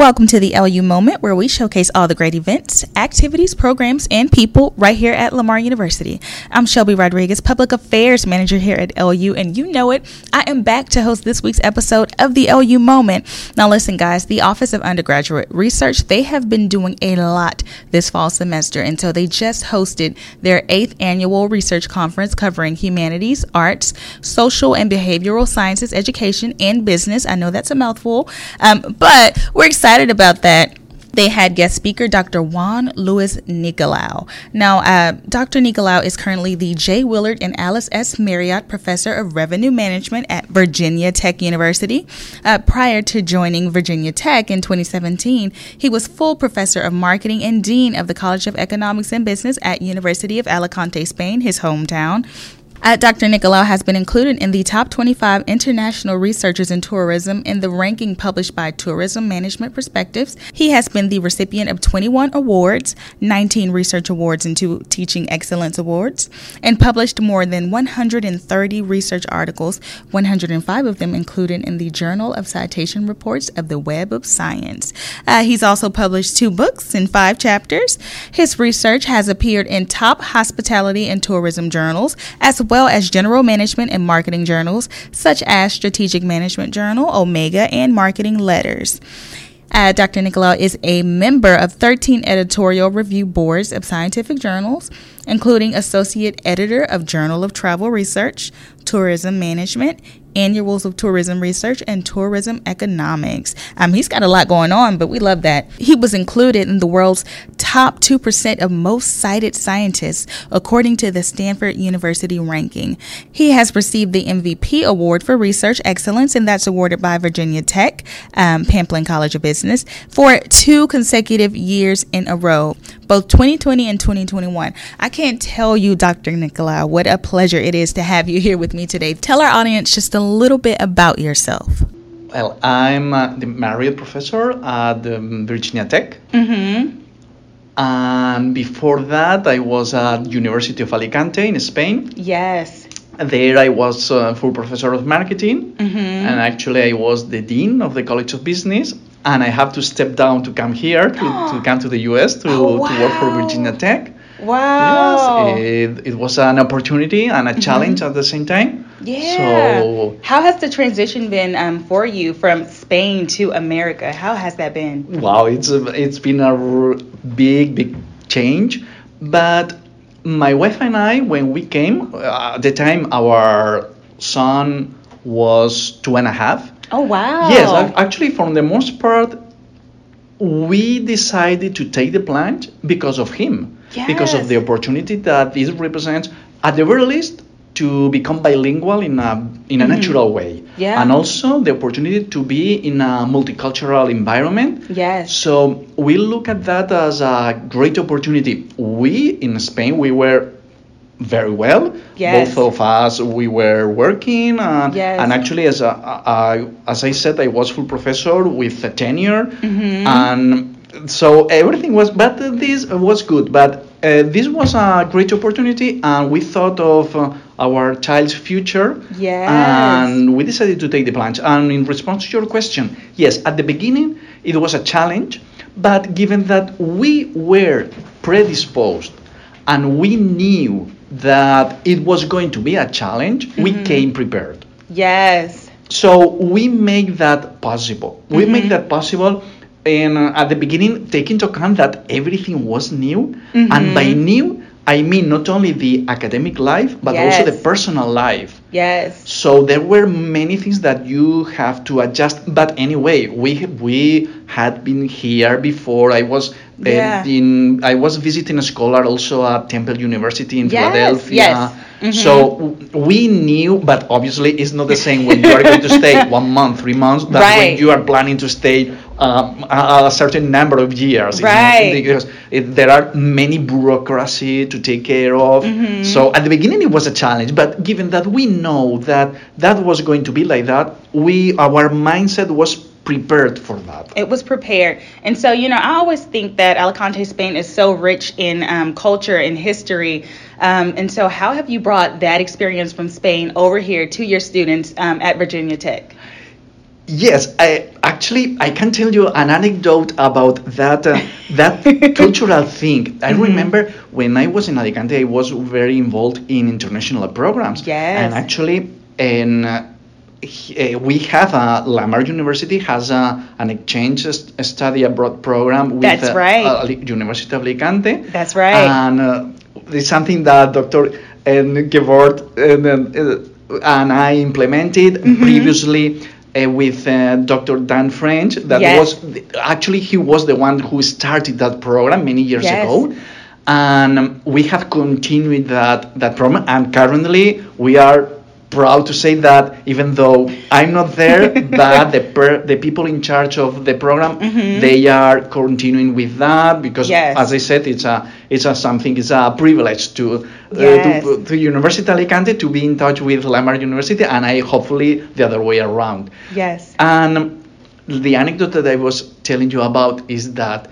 Welcome to the LU Moment, where we showcase all the great events, activities, programs, and people right here at Lamar University. I'm Shelby Rodriguez, Public Affairs Manager here at LU, and you know it, I am back to host this week's episode of the LU Moment. Now, listen, guys, the Office of Undergraduate Research, they have been doing a lot this fall semester, and so they just hosted their eighth annual research conference covering humanities, arts, social and behavioral sciences, education, and business. I know that's a mouthful, um, but we're excited excited about that they had guest speaker Dr. Juan Luis Nicolau. Now, uh, Dr. Nicolau is currently the J. Willard and Alice S. Marriott Professor of Revenue Management at Virginia Tech University. Uh, prior to joining Virginia Tech in 2017, he was full professor of marketing and dean of the College of Economics and Business at University of Alicante, Spain, his hometown. Uh, Dr. Nicolau has been included in the top 25 international researchers in tourism in the ranking published by Tourism Management Perspectives. He has been the recipient of 21 awards, 19 research awards, and two teaching excellence awards, and published more than 130 research articles, 105 of them included in the Journal of Citation Reports of the Web of Science. Uh, he's also published two books in five chapters. His research has appeared in top hospitality and tourism journals, as well as general management and marketing journals such as Strategic Management Journal, Omega, and Marketing Letters. Uh, Dr. Nicolau is a member of 13 editorial review boards of scientific journals, including Associate Editor of Journal of Travel Research, Tourism Management, Annals of Tourism Research, and Tourism Economics. Um, he's got a lot going on, but we love that. He was included in the world's top 2% of most cited scientists, according to the Stanford University ranking. He has received the MVP Award for Research Excellence, and that's awarded by Virginia Tech, um, Pamplin College of Business, for two consecutive years in a row, both 2020 and 2021. I can't tell you, Dr. Nicolau, what a pleasure it is to have you here with me today. Tell our audience just a little bit about yourself. Well, I'm uh, the Marriott professor at um, Virginia Tech. Mm-hmm. And before that, I was at University of Alicante in Spain. Yes. There, I was uh, full professor of marketing, mm-hmm. and actually, I was the dean of the College of Business. And I have to step down to come here to, to come to the US to, oh, wow. to work for Virginia Tech. Wow. Yes, it, it was an opportunity and a mm-hmm. challenge at the same time. Yeah. So, how has the transition been um, for you from Spain to America? How has that been? Wow, it's a, it's been a r- big, big change. But my wife and I, when we came, uh, at the time our son was two and a half. Oh wow. Yes, actually, for the most part, we decided to take the plunge because of him yes. because of the opportunity that this represents at the very least to become bilingual in a in a Mhm. natural way Yeah. and also the opportunity to be in a multicultural environment Yes. so we look at that as a great opportunity we in spain we were very well Yes. both of us we were working and, Yes. and actually as a, a, as i said i was full professor with a tenure Mhm. and so everything was but this was good but uh, this was a great opportunity and we thought of uh, our child's future Yes. and we decided to take the plunge and in response to your question yes at the beginning it was a challenge but given that we were predisposed and we knew that it was going to be a challenge we Mhm. came prepared Yes. so we make that possible. We Mhm. make that possible, and uh, at the beginning, take into account that everything was new, Mhm. and by new, I mean not only the academic life, but also the personal life. Yes. So there were many things that you have to adjust. But anyway, we we had been here before. I was uh, Yeah. in I was visiting a scholar also at Temple University in Yes, Philadelphia. yes. Mhm. So we knew, but obviously it's not the same when you are going to stay one month, three months, than when you are planning to stay um, a, a certain number of years. Right. because there are many bureaucracy to take care of. Mhm. So at the beginning it was a challenge, but given that we know that that was going to be like that, we our mindset was prepared for that. It was prepared. And so, you know, I always think that Alicante, Spain is so rich in um, culture and history. Um, and so, how have you brought that experience from Spain over here to your students um, at Virginia Tech? Yes, I actually I can tell you an anecdote about that uh, that cultural thing. I Mm-hmm. remember when I was in Alicante, I was very involved in international programs. Yes. And actually, in uh, he- uh, we have a Lamar University has a, an exchange s- study abroad program with That's uh, right. uh, University of Alicante. That's right. And uh, it's something that Dr. and Gebord and, and I implemented Mm-hmm. previously uh, with uh, Dr. Dan French. That Yes. was actually he was the one who started that program many years Yes. ago. And um, we have continued that, that program, and currently we are proud to say that even though I'm not there, but the per, the people in charge of the program they are continuing with that because, Mm-hmm. Yes. as I said, it's a it's a something it's a privilege to Uh, yes. to, to University of Alicante to be in touch with Lamar University, and I hopefully the other way around. Yes. And the anecdote that I was telling you about is that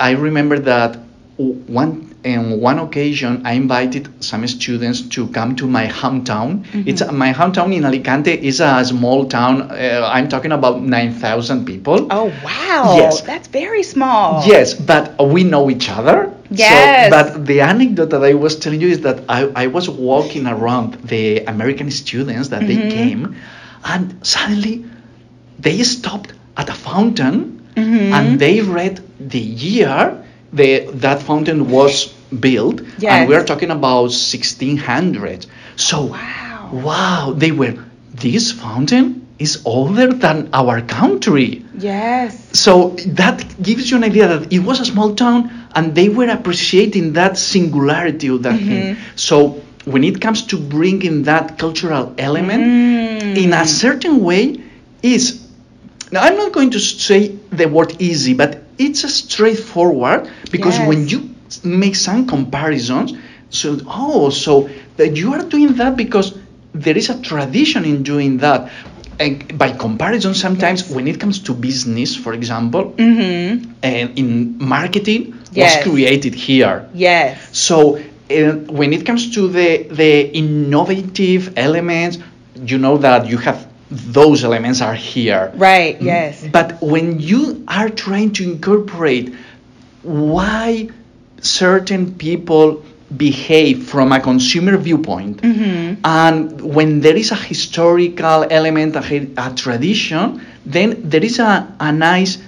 I remember that one on one occasion I invited some students to come to my hometown. Mm-hmm. It's my hometown in Alicante is a small town. Uh, I'm talking about nine thousand people. Oh wow. Yes. That's very small. Yes, but we know each other. Yes. So, but the anecdote that I was telling you is that I, I was walking around the American students that Mm-hmm. they came, and suddenly they stopped at a fountain Mm-hmm. and they read the year the, that fountain was built. Yes. And we're talking about 1600. So, Wow. wow, they were, this fountain is older than our country. Yes. So that gives you an idea that it was a small town and they were appreciating that singularity of that thing. So when it comes to bringing that cultural element, Mm. in a certain way, is now I'm not going to say the word easy, but it's a straightforward because Yes. when you make some comparisons, so oh, so that you are doing that because there is a tradition in doing that. And by comparison, sometimes Yes. when it comes to business, for example, Mm-hmm. and in marketing Yes. was created here. Yes. So uh, when it comes to the the innovative elements, you know that you have those elements are here. Right. Yes. But when you are trying to incorporate why certain people behave from a consumer viewpoint, Mm-hmm. and when there is a historical element, a, a tradition, then there is a, a nice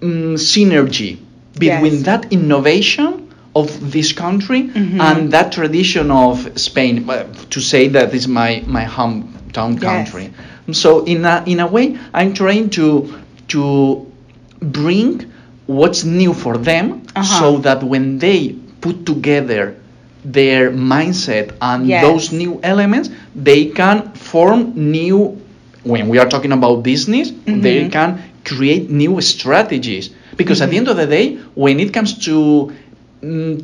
mm, synergy between Yes. that innovation of this country Mhm. and that tradition of Spain. uh, To say that is my, my hometown Yes. country. So in a, in a way, I'm trying to to bring what's new for them, Uh-huh. so that when they put together their mindset and Yes. those new elements, they can form new. When we are talking about business, they Mhm. can create new strategies. Because at the end of the day, when it comes to mm,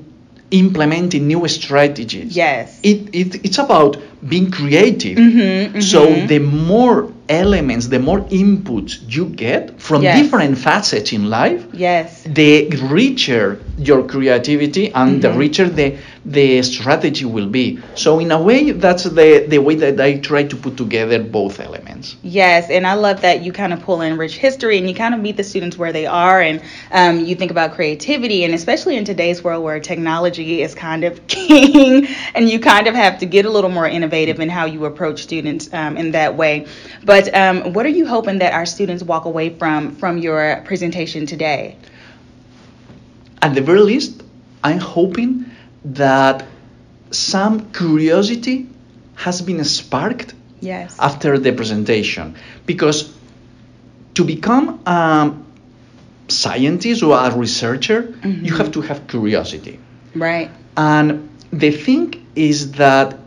implementing new strategies, Yes. it, it, it's about being creative. Mhm, So mhm. the more elements, the more inputs you get from Yes. different facets in life, Yes. the richer your creativity and the Mhm. richer the the strategy will be. So in a way, that's the the way that I try to put together both elements. Yes, and I love that you kind of pull in rich history and you kind of meet the students where they are, and um, you think about creativity, and especially in today's world where technology is kind of king, and you kind of have to get a little more innovative in how you approach students um, in that way. But um, what are you hoping that our students walk away from from your presentation today? At the very least, I'm hoping that some curiosity has been sparked Yes. after the presentation because to become a scientist or a researcher you Mhm. have to have curiosity Right. and the thing is that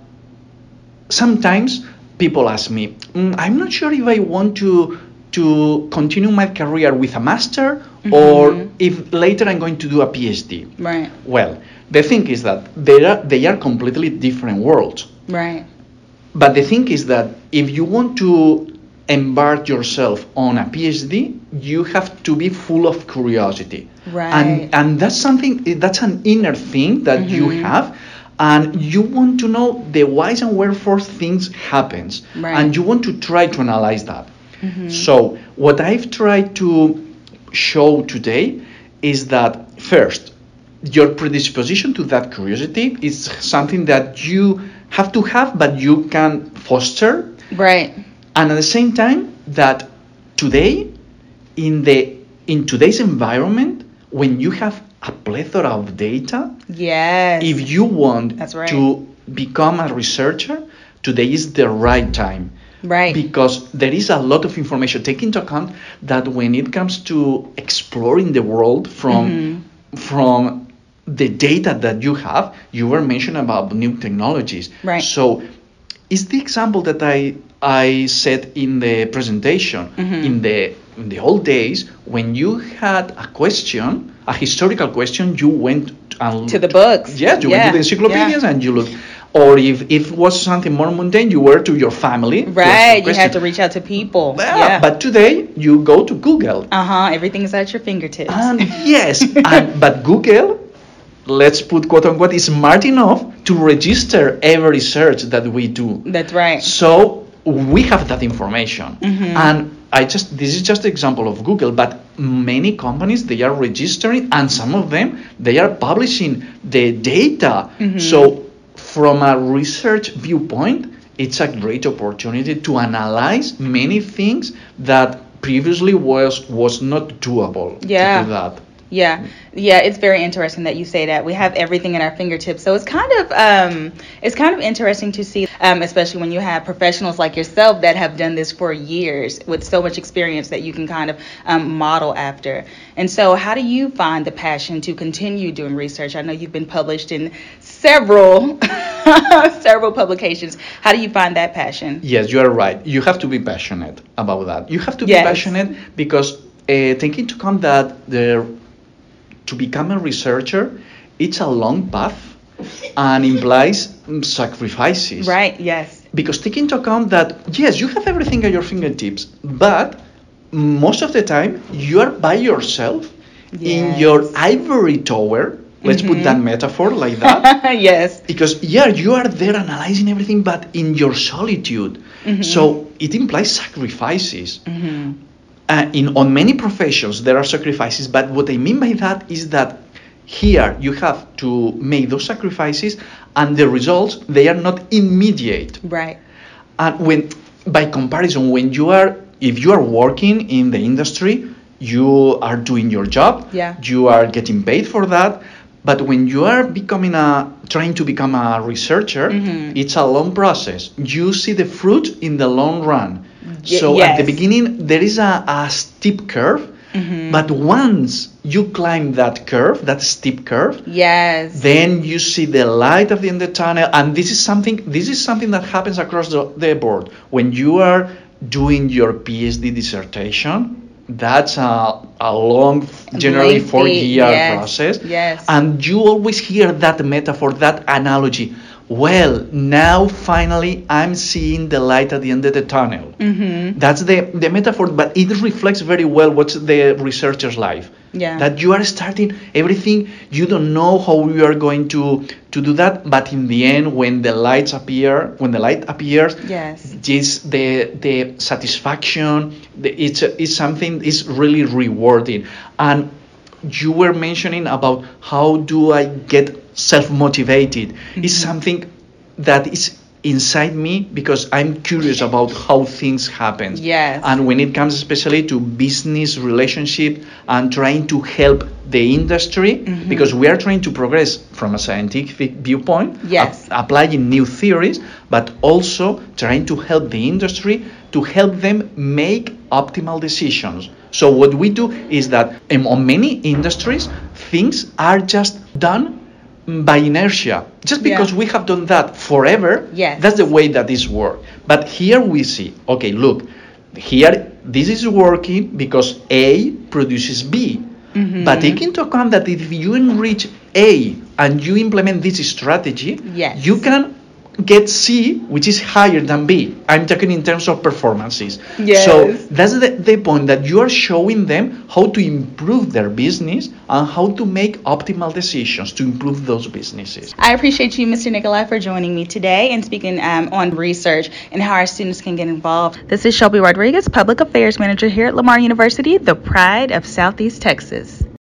sometimes people ask me "Mm, i'm not sure if i want to to continue my career with a master or Mhm. if later i'm going to do a phd Right. well the thing is that they are, they are completely different worlds Right. but the thing is that if you want to embark yourself on a PhD, you have to be full of curiosity. Right. And and that's something that's an inner thing that you Mhm. have and you want to know the whys and wherefore things happens Right. and you want to try to analyze that. Mm-hmm. So, what I've tried to show today is that first, your predisposition to that curiosity is something that you have to have, but you can foster Right. and at the same time that today in the in today's environment when you have a plethora of data Yes. if you want right. to become a researcher today is the right time right. because there is a lot of information take into account that when it comes to exploring the world from Mm-hmm. from the data that you have you were mentioning about new technologies Right. so is the example that i i said in the presentation Mm-hmm. in the in the old days when you had a question a historical question you went and To the books. yeah you went to the encyclopedias yeah. and you looked or if, if it was something more mundane you were to your family right. You had to reach out to people. Yeah, Yeah. but today you go to google uh huh. Everything's at your fingertips. and yes and, but google let's put quote unquote is smart enough to register every search that we do That's right. so we have that information Mhm. and i just this is just an example of google but many companies they are registering and some of them they are publishing the data Mhm. so from a research viewpoint it's a great opportunity to analyze many things that previously was was not doable Yeah. to do that Yeah, yeah, it's very interesting that you say that. We have everything at our fingertips, so it's kind of um, it's kind of interesting to see, um, especially when you have professionals like yourself that have done this for years with so much experience that you can kind of um, model after. And so, how do you find the passion to continue doing research? I know you've been published in several several publications. How do you find that passion? Yes, you are right. You have to be passionate about that. You have to be Yes. passionate because uh, take into account that the to become a researcher, it's a long path and implies sacrifices. Right. Yes. Because take into account that yes, you have everything at your fingertips, but most of the time you are by yourself in your ivory tower. Let's put Mhm. that metaphor like that yes. because yeah you are there analyzing everything but in your solitude Mhm. so it implies sacrifices hmm uh, in on many professions there are sacrifices but what i mean by that is that here you have to make those sacrifices and the results they are not immediate Right. and when by comparison when you are if you are working in the industry you are doing your job Yeah. you are getting paid for that but when you are becoming a trying to become a researcher Mhm. it's a long process you see the fruit in the long run Y- so at the beginning there is a, a steep curve Mhm. but once you climb that curve that steep curve Yes. then you see the light at the end of the tunnel and this is something this is something that happens across the, the board when you are doing your phd dissertation that's a, a long generally four year yes, process yes. and you always hear that metaphor that analogy well now finally i'm seeing the light at the end of the tunnel Mm-hmm. that's the, the metaphor but it reflects very well what's the researcher's life Yeah. that you are starting everything you don't know how you are going to to do that but in the end when the lights appear when the light appears Yes. this the the satisfaction the, it's it's something is really rewarding and you were mentioning about how do i get self motivated it's something that is inside me because i'm curious about how things happen Yes. and when it comes especially to business relationship and trying to help the industry Mhm. because we are trying to progress from a scientific viewpoint Yes. ap- applying new theories but also trying to help the industry to help them make optimal decisions so what we do is that in, on many industries things are just done by inertia just Yeah. because we have done that forever Yes. that's the way that this works but here we see okay look here this is working because a produces b Mhm. but take into account that if you enrich a and you implement this strategy Yes. you can get C, which is higher than B. I'm talking in terms of performances. Yes. So that's the, the point that you are showing them how to improve their business and how to make optimal decisions to improve those businesses. I appreciate you, Mr. Nicolau, for joining me today and speaking um, on research and how our students can get involved. This is Shelby Rodriguez, Public Affairs Manager here at Lamar University, the pride of Southeast Texas.